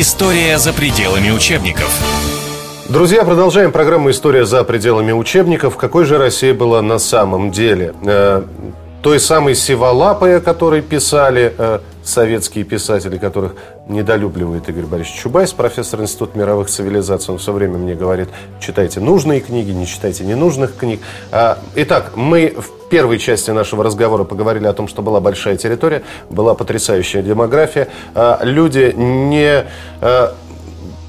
История за пределами учебников. Друзья, продолжаем программу «История за пределами учебников». Какой же Россия была на самом деле? Той самой Сиволапой, о которой писали э, советские писатели, которых недолюбливает Игорь Борисович Чубайс, профессор Института мировых цивилизаций. Он все время мне говорит, читайте нужные книги, не читайте ненужных книг. А, итак, мы в первой части нашего разговора поговорили о том, что была большая территория, была потрясающая демография. А, люди не а,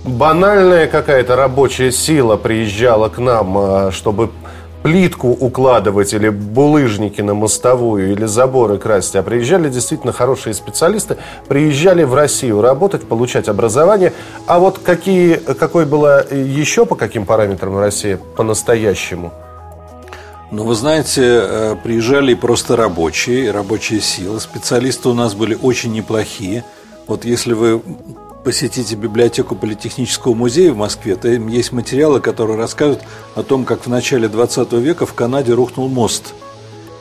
банальная какая-то рабочая сила приезжала к нам, чтобы плитку укладывать или булыжники на мостовую или заборы красить, а приезжали действительно хорошие специалисты, приезжали в Россию работать, получать образование. А вот какие, какой была еще по каким параметрам Россия по-настоящему? Ну, вы знаете, э, приезжали просто рабочие, рабочие силы. Специалисты у нас были очень неплохие. Вот если вы посетите библиотеку Политехнического музея в Москве, там есть материалы, которые рассказывают о том, как в начале 20 века в Канаде рухнул мост.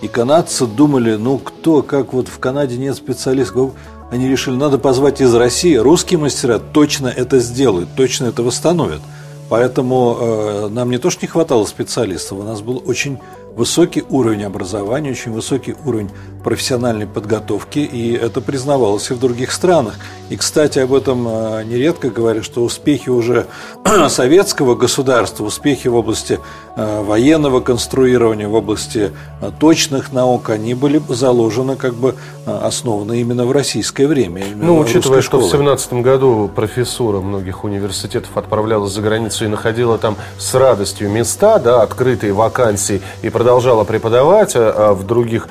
И канадцы думали, ну кто, как вот в Канаде нет специалистов. Они решили, надо позвать из России. Русские мастера точно это сделают, точно это восстановят. Поэтому э, нам не то, что не хватало специалистов, у нас был очень высокий уровень образования, очень высокий уровень профессиональной подготовки, и это признавалось и в других странах. И, кстати, об этом э, нередко говорят, что успехи уже советского государства, успехи в области э, военного конструирования, в области э, точных наук, они были заложены, как бы основаны именно в российское время. Ну, учитывая, что в 17 году профессура многих университетов отправлялась за границу и находила там с радостью места, да, открытые вакансии, и продолжала преподавать а в других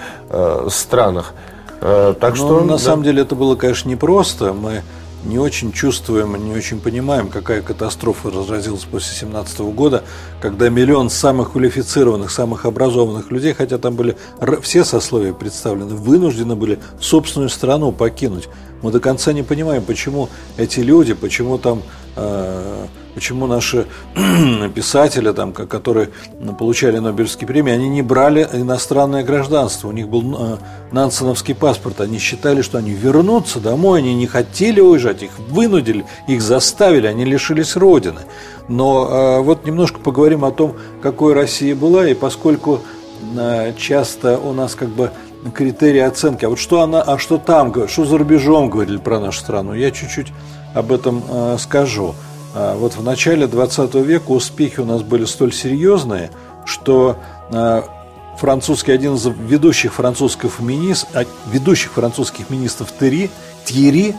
странах. Э, так Но что, на да. самом деле это было, конечно, непросто. Мы не очень чувствуем, не очень понимаем, какая катастрофа разразилась после 17 года, когда миллион самых квалифицированных, самых образованных людей, хотя там были все сословия представлены, вынуждены были собственную страну покинуть. Мы до конца не понимаем, почему эти люди, почему там э, почему наши писатели, там, которые получали Нобелевские премии, они не брали иностранное гражданство. У них был э, нансеновский паспорт. Они считали, что они вернутся домой, они не хотели уезжать, их вынудили, их заставили, они лишились родины. Но э, вот немножко поговорим о том, какой Россия была, и поскольку э, часто у нас как бы критерии оценки, а вот что она, а что там, что за рубежом говорили про нашу страну, я чуть-чуть об этом э, скажу. А, вот в начале 20 века успехи у нас были столь серьезные, что а, французский, один из ведущих французских министров, ведущих французских министров Терри, Тьерри,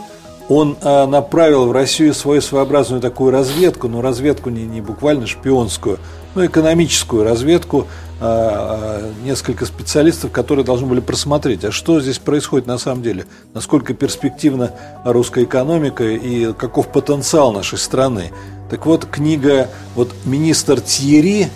он а, направил в Россию свою своеобразную такую разведку, но разведку не, не буквально шпионскую, но экономическую разведку а, а, несколько специалистов, которые должны были просмотреть, а что здесь происходит на самом деле, насколько перспективна русская экономика и каков потенциал нашей страны. Так вот, книга вот «Министр Тьерри»,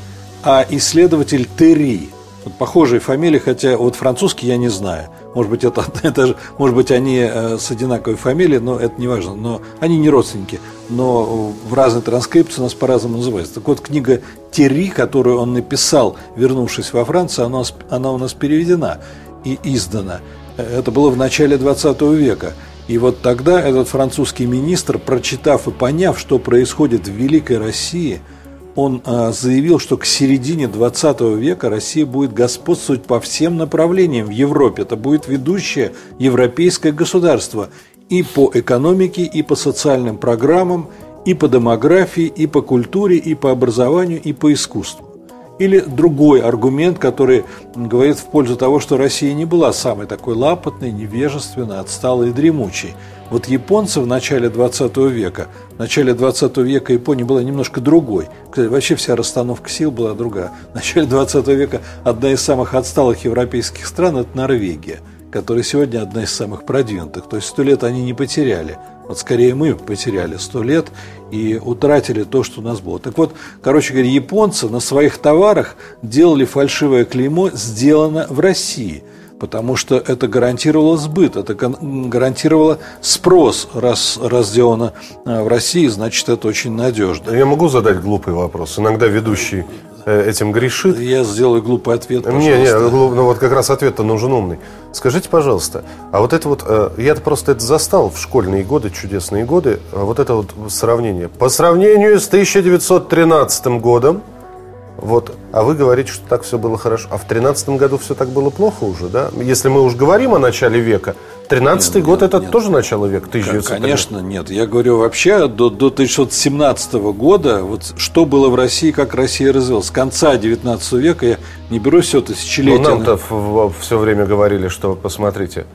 а исследователь Терри. Вот похожие фамилии, хотя вот французский я не знаю – может быть, это, это же, может быть, они э, с одинаковой фамилией, но это не важно. Но они не родственники. Но в разной транскрипции нас по-разному называется. Так вот, книга Терри, которую он написал, вернувшись во Францию, она, она у нас переведена и издана. Это было в начале 20 века. И вот тогда этот французский министр, прочитав и поняв, что происходит в Великой России – он а, заявил, что к середине 20 века Россия будет господствовать по всем направлениям в Европе. Это будет ведущее европейское государство и по экономике, и по социальным программам, и по демографии, и по культуре, и по образованию, и по искусству. Или другой аргумент, который говорит в пользу того, что Россия не была самой такой лапотной, невежественной, отсталой и дремучей. Вот японцы в начале 20 века, в начале 20 века Япония была немножко другой. Вообще вся расстановка сил была другая. В начале 20 века одна из самых отсталых европейских стран – это Норвегия, которая сегодня одна из самых продвинутых. То есть сто лет они не потеряли. Вот скорее мы потеряли сто лет и утратили то, что у нас было. Так вот, короче говоря, японцы на своих товарах делали фальшивое клеймо «сделано в России» потому что это гарантировало сбыт, это гарантировало спрос, раз, раз сделано э, в России, значит, это очень надежно. Я могу задать глупый вопрос? Иногда ведущие э, этим грешит. Я сделаю глупый ответ, пожалуйста. Не, не, ну вот как раз ответ-то нужен умный. Скажите, пожалуйста, а вот это вот, э, я-то просто это застал в школьные годы, чудесные годы, а вот это вот сравнение. По сравнению с 1913 годом, вот, а вы говорите, что так все было хорошо. А в 13 году все так было плохо уже, да? Если мы уж говорим о начале века, 13-й год нет, это нет. тоже начало века, 1900 Конечно, нет. Я говорю вообще до, до 1917 года, вот что было в России, как Россия развилась. С конца 19 века я не беру все тысячелетия. Но нам-то все время говорили, что, посмотрите,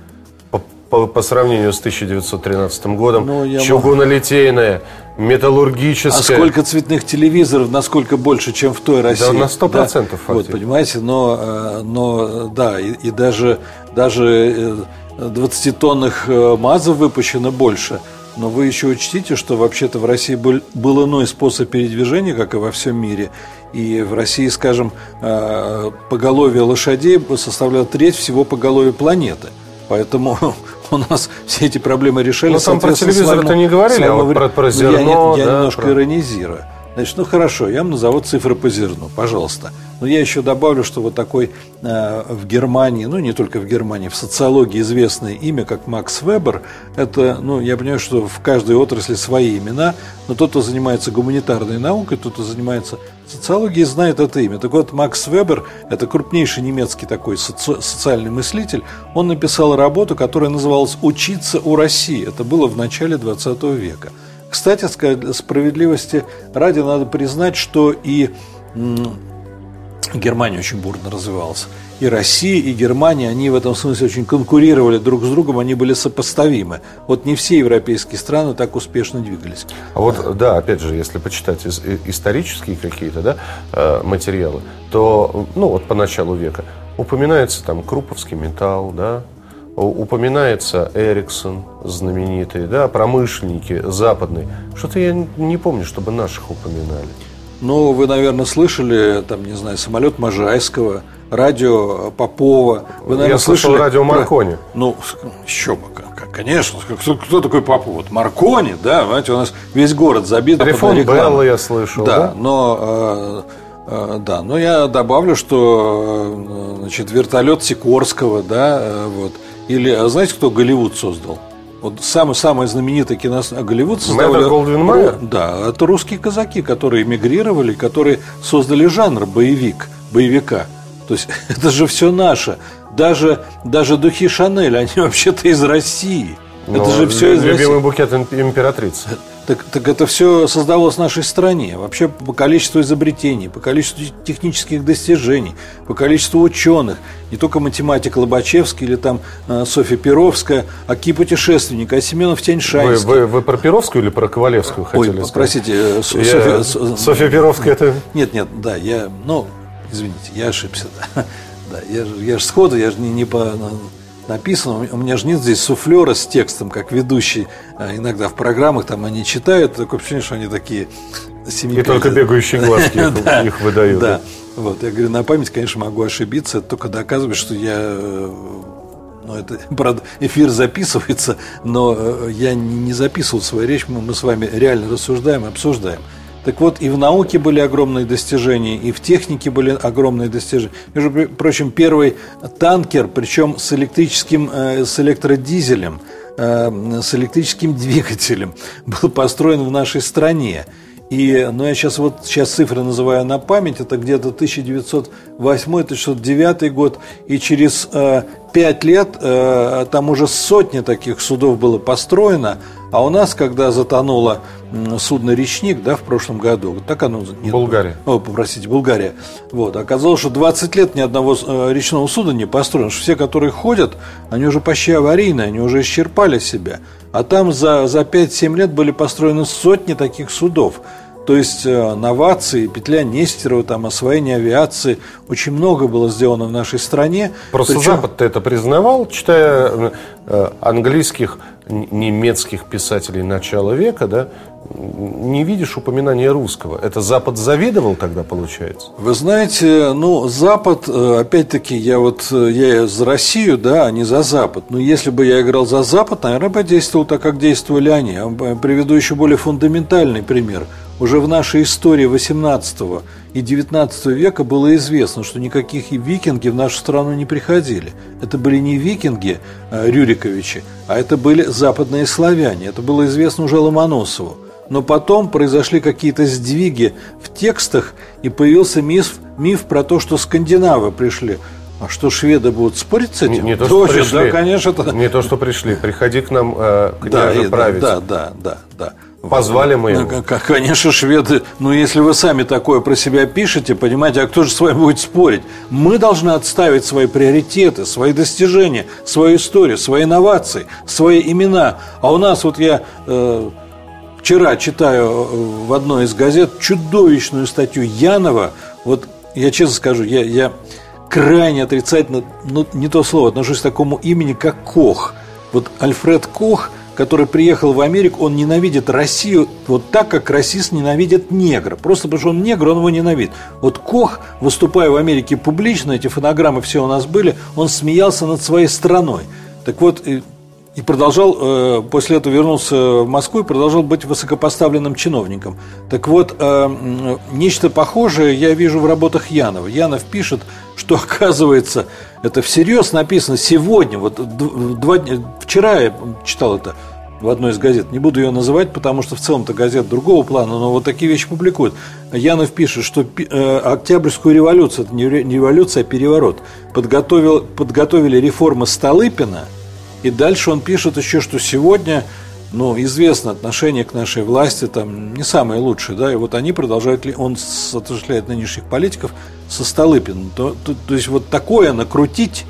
по, по, по сравнению с 1913 годом, ну, чугунолитейная, металлургическая. А сколько цветных телевизоров, насколько больше, чем в той России? Да, на 100% да? Вот, понимаете, но, э, но да, и, и даже, даже э, 20-тонных э, МАЗов выпущено больше. Но вы еще учтите, что вообще-то в России был, был иной способ передвижения, как и во всем мире. И в России, скажем, э, поголовье лошадей составляло треть всего поголовья планеты. Поэтому у нас все эти проблемы решались. Но там про телевизор это не говорили, а вот про, про зерно. Я, я, да, немножко про... иронизирую. Значит, ну хорошо, я вам назову цифры по зерну, пожалуйста. Но я еще добавлю, что вот такой э, в Германии, ну не только в Германии, в социологии известное имя, как Макс Вебер, это, ну я понимаю, что в каждой отрасли свои имена, но тот, кто занимается гуманитарной наукой, тот, кто занимается социологией, знает это имя. Так вот, Макс Вебер, это крупнейший немецкий такой соци социальный мыслитель, он написал работу, которая называлась «Учиться у России». Это было в начале 20 века. Кстати, справедливости ради надо признать, что и Германия очень бурно развивалась. И Россия, и Германия, они в этом смысле очень конкурировали друг с другом, они были сопоставимы. Вот не все европейские страны так успешно двигались. А вот, да, опять же, если почитать исторические какие-то да, э, материалы, то, ну, вот по началу века упоминается там Круповский металл, да, упоминается Эриксон знаменитый, да, промышленники западные. Что-то я не помню, чтобы наших упоминали. Ну, вы, наверное, слышали, там, не знаю, самолет Можайского, радио Попова. Вы, наверное, Я слышал радио Маркони. Про... Ну, еще бы, конечно. Кто, кто такой Попов? Вот Маркони, да, знаете, у нас весь город забит. Телефон Белла я слышал. Да, да? но... Э, э, да, но я добавлю, что э, значит, вертолет Сикорского, да, э, вот. Или, а знаете, кто Голливуд создал? Вот самый, самый знаменитый кино Голливуд создавали... Голдвин Майер? Да, это русские казаки, которые эмигрировали, которые создали жанр боевик, боевика. То есть это же все наше. Даже, даже духи Шанель, они вообще-то из России. Но это же все из России. Любимый букет императрицы. Так, так это все создавалось в нашей стране. Вообще по количеству изобретений, по количеству технических достижений, по количеству ученых. Не только математик Лобачевский или там э, Софья Перовская, а ки путешественника, а Семенов Тяньшанский. Вы, вы, вы про Перовскую или про Ковалевскую хотели Ой, сказать? простите, э, я, Софья, Софья Перовская это... Нет, нет, да, я, ну, извините, я ошибся. Да, да я, я же сходу, я же не, не по написано. У меня же нет здесь суфлера с текстом, как ведущий а, иногда в программах, там они читают, такое впечатление, что они такие семи И только бегающие глазки их выдают. Да, вот, я говорю, на память, конечно, могу ошибиться, это только доказывает, что я э, ну, это, правда, эфир записывается, но э, я не записывал свою речь, мы, мы с вами реально рассуждаем, обсуждаем. Так вот, и в науке были огромные достижения, и в технике были огромные достижения. Между прочим, первый танкер, причем с электрическим, э, с электродизелем, э, с электрическим двигателем, был построен в нашей стране. И, ну, я сейчас вот сейчас цифры называю на память, это где-то 1908-1909 год, и через э, 5 лет э, там уже сотни таких судов было построено, а у нас, когда затонуло судно «Речник», да, в прошлом году, так оно... Нет, Болгария. О, попросите, Болгария. Вот, оказалось, что 20 лет ни одного э, речного суда не построено, что все, которые ходят, они уже почти аварийные, они уже исчерпали себя. А там за, за 5-7 лет были построены сотни таких судов. То есть э, новации, петля Нестерова, там, освоение авиации, очень много было сделано в нашей стране. Просто Причем... Запад-то это признавал, читая э, английских, немецких писателей начала века, да, не видишь упоминания русского. Это Запад завидовал тогда, получается? Вы знаете, ну, Запад, э, опять-таки, я вот, я за Россию, да, а не за Запад. Но если бы я играл за Запад, наверное, бы действовал так, как действовали они. Я приведу еще более фундаментальный пример. Уже в нашей истории 18 и 19 века было известно, что никаких викинги в нашу страну не приходили. Это были не викинги э, Рюриковичи, а это были западные славяне. Это было известно уже Ломоносову. Но потом произошли какие-то сдвиги в текстах, и появился миф, миф про то, что скандинавы пришли. А что шведы будут спорить с этим? Не, не то, что пришли. Да, конечно. Это... Не то, что пришли. Приходи к нам, э, княже, да, править. Да, да, да, да. Позвали мы его. Ну, конечно, шведы. Ну, если вы сами такое про себя пишете, понимаете, а кто же с вами будет спорить? Мы должны отставить свои приоритеты, свои достижения, свою историю, свои инновации, свои имена. А у нас вот я э, вчера читаю э, в одной из газет чудовищную статью Янова. Вот я честно скажу, я, я крайне отрицательно, ну, не то слово, отношусь к такому имени, как Кох. Вот Альфред Кох – который приехал в Америку, он ненавидит Россию вот так, как расист ненавидит негра. Просто потому что он негр, он его ненавидит. Вот Кох, выступая в Америке публично, эти фонограммы все у нас были, он смеялся над своей страной. Так вот, и продолжал, э, после этого вернулся в Москву и продолжал быть высокопоставленным чиновником. Так вот, э, нечто похожее я вижу в работах Янова. Янов пишет, что оказывается, это всерьез написано сегодня, вот два вчера я читал это в одной из газет, не буду ее называть, потому что в целом-то газет другого плана, но вот такие вещи публикуют. Янов пишет, что э, Октябрьскую революцию, это не революция, а переворот, подготовил, подготовили реформы Столыпина, и дальше он пишет еще, что сегодня ну, известно отношение к нашей власти там не самое лучшее, да, и вот они продолжают, он отождествляет нынешних политиков со Столыпиным. То, то, то есть вот такое накрутить,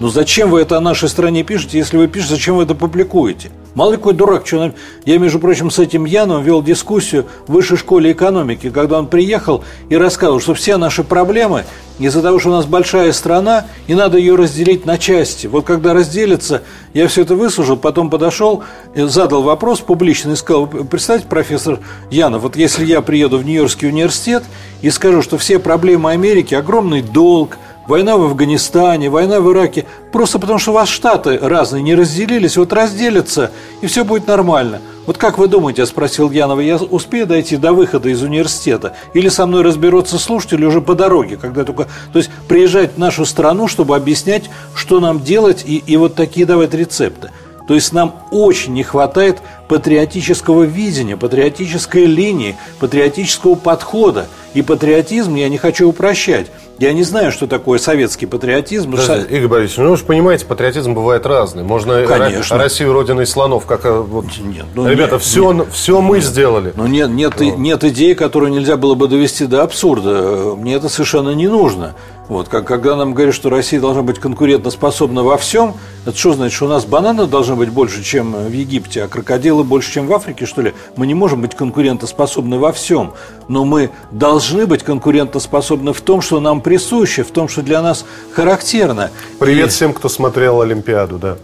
ну зачем вы это о нашей стране пишете, если вы пишете, зачем вы это публикуете? Мало ли какой дурак, что нам... Я, между прочим, с этим Яном вел дискуссию в высшей школе экономики, когда он приехал и рассказывал, что все наши проблемы из-за того, что у нас большая страна, и надо ее разделить на части. Вот когда разделится, я все это выслушал, потом подошел, задал вопрос публично и сказал, представьте, профессор Янов, вот если я приеду в Нью-Йоркский университет и скажу, что все проблемы Америки, огромный долг, Война в Афганистане, война в Ираке. Просто потому, что у вас штаты разные не разделились. Вот разделятся, и все будет нормально. Вот как вы думаете, я спросил Янова, я успею дойти до выхода из университета? Или со мной разберутся слушатели уже по дороге, когда только... То есть приезжать в нашу страну, чтобы объяснять, что нам делать, и, и вот такие давать рецепты. То есть нам очень не хватает патриотического видения, патриотической линии, патриотического подхода. И патриотизм я не хочу упрощать. Я не знаю, что такое советский патриотизм. Да, что... Игорь Борисович, ну вы же понимаете, патриотизм бывает разный. Можно Конечно. Россию родиной слонов, как э, вот, нет, ну, ребята, нет, все, нет, все мы нет, сделали. Но нет, нет, ну. нет идеи, которую нельзя было бы довести до абсурда. Мне это совершенно не нужно. Вот, как, когда нам говорят, что Россия должна быть конкурентоспособна во всем, это что значит, что у нас бананы должны быть больше, чем в Египте, а крокодилы больше, чем в Африке, что ли? Мы не можем быть конкурентоспособны во всем, но мы должны быть конкурентоспособны в том, что нам присуще, в том, что для нас характерно. Привет И... всем, кто смотрел Олимпиаду, да.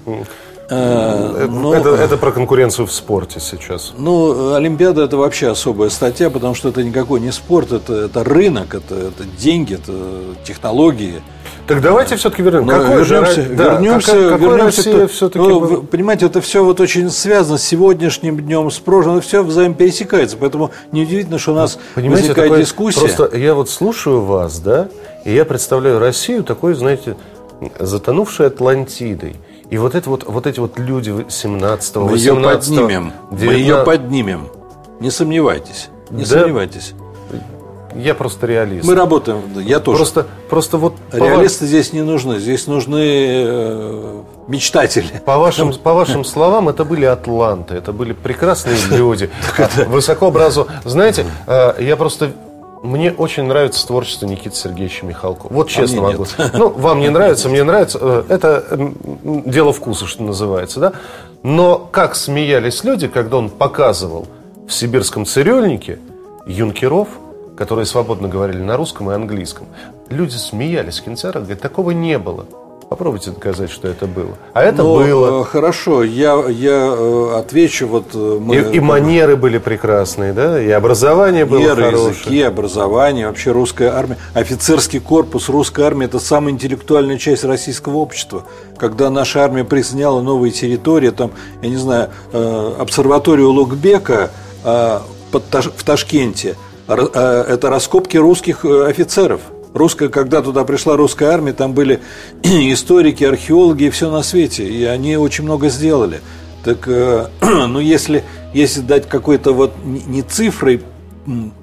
Э, ну, это, это про конкуренцию в спорте сейчас. Ну, Олимпиада это вообще особая статья, потому что это никакой не спорт, это, это рынок, это, это деньги, это технологии. Так давайте все-таки вернем. Но какой вернемся, же, да, вернемся, какая, вернемся. все-таки ну, был? Понимаете, это все вот очень связано с сегодняшним днем, с прошлым, все взаимно пересекается, поэтому неудивительно, что у нас понимаете, возникает такое, дискуссия. Просто я вот слушаю вас, да, и я представляю Россию такой, знаете, затонувшей Атлантидой. И вот, это вот, вот эти вот люди 17-го, Мы ее поднимем. 19... Мы ее поднимем. Не сомневайтесь. Не да? сомневайтесь. Я просто реалист. Мы работаем, я тоже. Просто, просто вот реалисты здесь не нужны, здесь нужны э, мечтатели. По вашим, по вашим словам, это были атланты, это были прекрасные люди, высоко образованные. Знаете, э, я просто мне очень нравится творчество Никиты Сергеевича Михалкова. Вот а честно могу. Нет. Ну, вам не нравится, мне нравится. Э, это дело вкуса, что называется, да? Но как смеялись люди, когда он показывал в сибирском цирюльнике юнкеров, которые свободно говорили на русском и английском. Люди смеялись в кинотеатрах, говорят, такого не было. Попробуйте доказать, что это было. А это Но, ну, было. Э, хорошо, я, я э, отвечу. Вот э, мы... и, и манеры были прекрасные, да? И образование было Манеры, хорошее. языки, образование, вообще русская армия. Офицерский корпус русской армии – это самая интеллектуальная часть российского общества. Когда наша армия присоединяла новые территории, там, я не знаю, обсерваторию Лукбека, под, в Ташкенте, это раскопки русских офицеров. Русская, когда туда пришла русская армия, там были историки, археологи и все на свете, и они очень много сделали. Так, ну, если, если дать какой-то вот не цифрой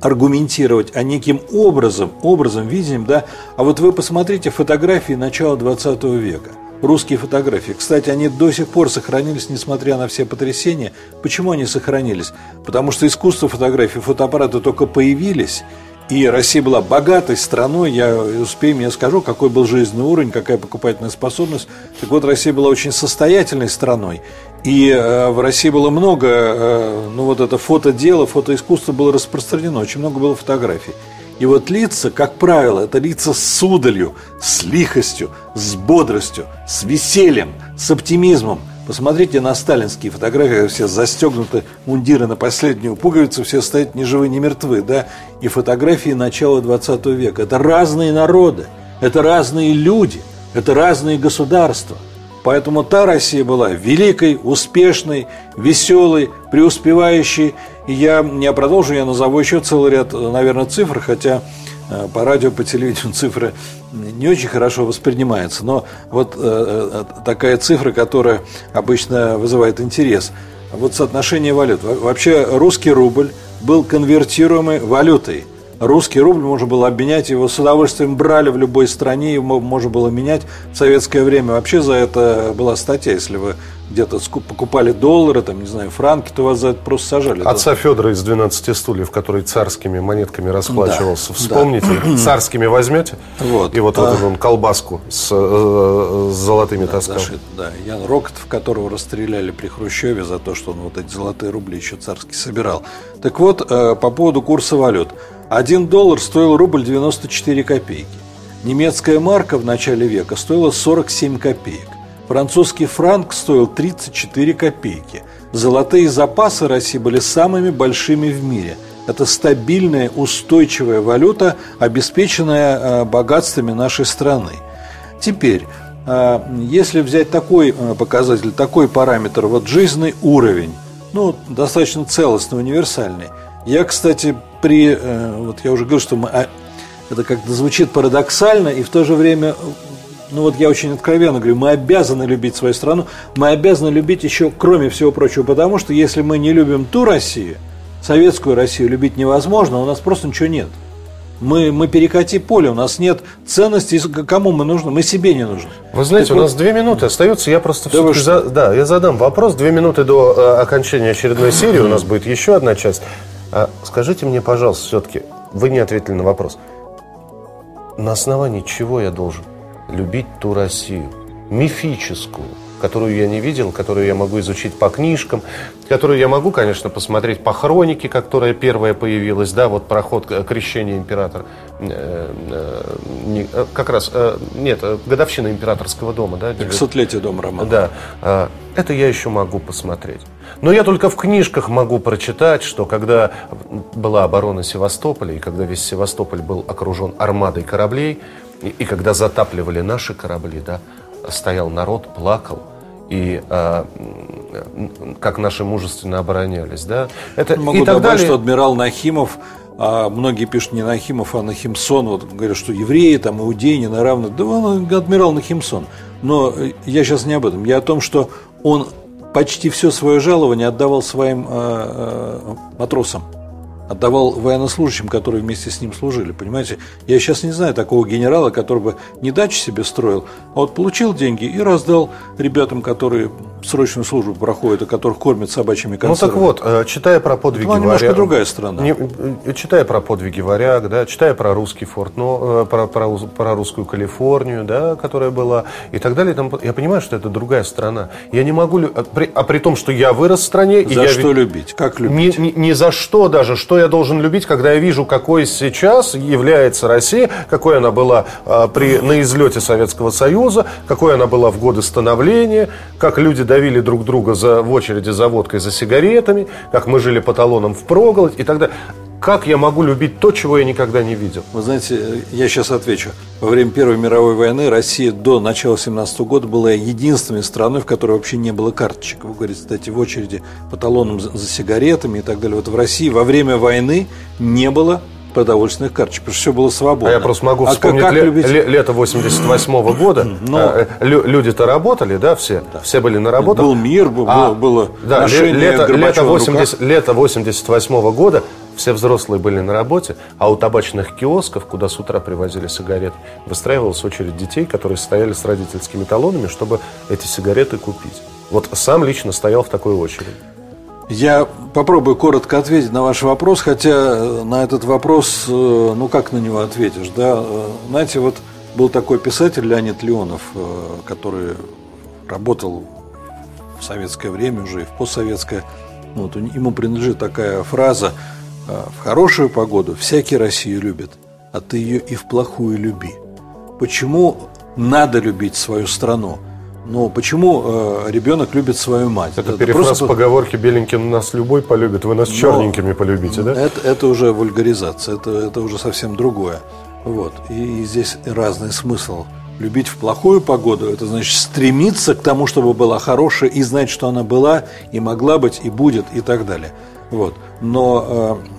аргументировать, а неким образом, образом, видением, да. А вот вы посмотрите фотографии начала 20 века. Русские фотографии. Кстати, они до сих пор сохранились, несмотря на все потрясения. Почему они сохранились? Потому что искусство фотографии, фотоаппараты только появились, и Россия была богатой страной, я успею, я скажу, какой был жизненный уровень, какая покупательная способность. Так вот, Россия была очень состоятельной страной. И э, в России было много, э, ну вот это фотодело, фотоискусство было распространено, очень много было фотографий. И вот лица, как правило, это лица с судалью, с лихостью, с бодростью, с весельем, с оптимизмом. Посмотрите на сталинские фотографии, все застегнуты мундиры на последнюю пуговицу, все стоят ни живы, ни мертвы, да? И фотографии начала 20 века. Это разные народы, это разные люди, это разные государства – Поэтому та Россия была великой, успешной, веселой, преуспевающей. Я не продолжу, я назову еще целый ряд, наверное, цифр, хотя э, по радио, по телевидению цифры не очень хорошо воспринимаются. Но вот э, э, такая цифра, которая обычно вызывает интерес. Вот соотношение валют. Вообще русский рубль был конвертируемой валютой – русский рубль можно было обменять, его с удовольствием брали в любой стране, его можно было менять в советское время. Вообще за это была статья, если вы где-то покупали доллары, там, не знаю, франки, то вас за это просто сажали. Отца. Федора из 12 стульев, который царскими монетками расплачивался. Да. Вспомните, да. царскими возьмете, вот. и вот, а... вот он колбаску с, э, с золотыми да, таскал. Зашит, да, Ян Рокотов, которого расстреляли при Хрущеве за то, что он вот эти золотые рубли еще царские собирал. Так вот, э, по поводу курса валют. Один доллар стоил рубль 94 копейки. Немецкая марка в начале века стоила 47 копеек. Французский франк стоил 34 копейки. Золотые запасы России были самыми большими в мире. Это стабильная, устойчивая валюта, обеспеченная э, богатствами нашей страны. Теперь, э, если взять такой э, показатель, такой параметр, вот жизненный уровень, ну, достаточно целостный, универсальный. Я, кстати, при, вот я уже говорил, что мы, а, это как-то звучит парадоксально, и в то же время ну вот я очень откровенно говорю, мы обязаны любить свою страну, мы обязаны любить еще, кроме всего прочего, потому что если мы не любим ту Россию, советскую Россию любить невозможно, у нас просто ничего нет. Мы, мы перекати поле, у нас нет ценностей, кому мы нужны, мы себе не нужны. Вы знаете, так у вот... нас две минуты остается, я просто да, за... да, я задам вопрос, две минуты до э, окончания очередной серии, у нас будет еще одна часть. А скажите мне, пожалуйста, все-таки, вы не ответили на вопрос, на основании чего я должен любить ту Россию, мифическую, которую я не видел, которую я могу изучить по книжкам, которую я могу, конечно, посмотреть по хронике, которая первая появилась, да, вот проход крещения императора, э, э, как раз, э, нет, годовщина императорского дома, да. 200-летие дома Романа. Да, это я еще могу посмотреть. Но я только в книжках могу прочитать, что когда была оборона Севастополя, и когда весь Севастополь был окружен армадой кораблей, и, и когда затапливали наши корабли, да, стоял народ, плакал, и э, как наши мужественно оборонялись, да. Это, Могу и так добавить, далее. что адмирал Нахимов, а многие пишут не Нахимов, а Нахимсон, вот говорят, что евреи, там, иудеи не на равных. Да он адмирал Нахимсон. Но я сейчас не об этом. Я о том, что он почти все свое жалование отдавал своим э, э, матросам отдавал военнослужащим, которые вместе с ним служили. Понимаете, я сейчас не знаю такого генерала, который бы не дачу себе строил, а вот получил деньги и раздал ребятам, которые срочную службу проходят, и которых кормят собачьими консервами. Ну так вот, э, читая про подвиги Это немножко другая страна. Не, э, читая про подвиги варяг, да, читая про русский форт, но, э, про, про, про русскую Калифорнию, да, которая была, и так далее, там, я понимаю, что это другая страна. Я не могу, а при, а при том, что я вырос в стране... За и я что любить? Как любить? Ни, ни, ни за что даже, что я должен любить, когда я вижу, какой сейчас является Россия, какой она была а, при, на излете Советского Союза, какой она была в годы становления, как люди давили друг друга за, в очереди за водкой, за сигаретами, как мы жили по талонам в проголодь и так далее. Как я могу любить то, чего я никогда не видел? Вы знаете, я сейчас отвечу. Во время Первой мировой войны Россия до начала 17 года была единственной страной, в которой вообще не было карточек. Вы говорите, кстати, в очереди по талонам за сигаретами и так далее. Вот в России во время войны не было продовольственных карточек, потому что все было свободно. А я просто могу а вспомнить как, как ле- любить... лето 88 -го года. Но... А, люди-то работали, да, все? Да. Все были на работе. Был мир, был, а, было да, лето, лето, 80, лето 88 -го года все взрослые были на работе, а у табачных киосков, куда с утра привозили сигареты, выстраивалась очередь детей, которые стояли с родительскими талонами, чтобы эти сигареты купить. Вот сам лично стоял в такой очереди. Я попробую коротко ответить на ваш вопрос, хотя э, на этот вопрос, э, ну как на него ответишь, да? Э, знаете, вот был такой писатель Леонид Леонов, который работал в советское время уже и в постсоветское. Вот, ему принадлежит такая фраза «В хорошую погоду всякий Россию любит, а ты ее и в плохую люби». Почему надо любить свою страну? Но почему э, ребенок любит свою мать? Это, это перефраз просто... поговорки Беленькин нас любой полюбит, вы нас Но черненькими полюбите, да? Это, это уже вульгаризация, это, это уже совсем другое. Вот. И, и здесь разный смысл. Любить в плохую погоду, это значит стремиться к тому, чтобы была хорошая, и знать, что она была, и могла быть, и будет, и так далее. Вот. Но э,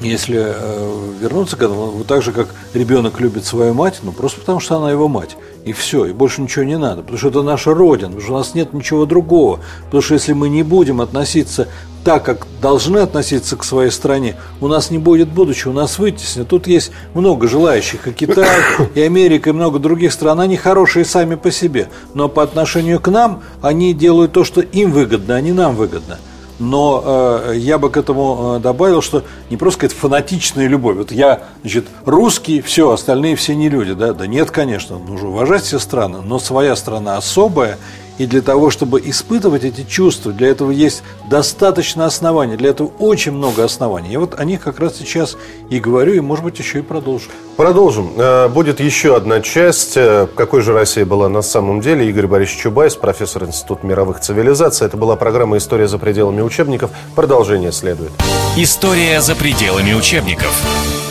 если э, вернуться к этому, вот так же, как ребенок любит свою мать, ну просто потому, что она его мать. И все, и больше ничего не надо. Потому что это наша Родина, потому что у нас нет ничего другого. Потому что если мы не будем относиться так, как должны относиться к своей стране, у нас не будет будущего, у нас вытеснят. Тут есть много желающих, и Китай, и Америка, и много других стран. Они хорошие сами по себе, но по отношению к нам они делают то, что им выгодно, а не нам выгодно. Но э, я бы к этому э, добавил, что не просто какая-то фанатичная любовь. Вот я, значит, русский, все, остальные все не люди. Да, да нет, конечно, нужно уважать все страны, но своя страна особая, и для того, чтобы испытывать эти чувства, для этого есть достаточно оснований, для этого очень много оснований. Я вот о них как раз сейчас и говорю, и, может быть, еще и продолжу. Продолжим. Э, будет еще одна часть. Э, какой же Россия была на самом деле? Игорь Борисович Чубайс, профессор Института мировых цивилизаций. Это была программа «История за пределами учебников». Продолжение следует. История за пределами учебников.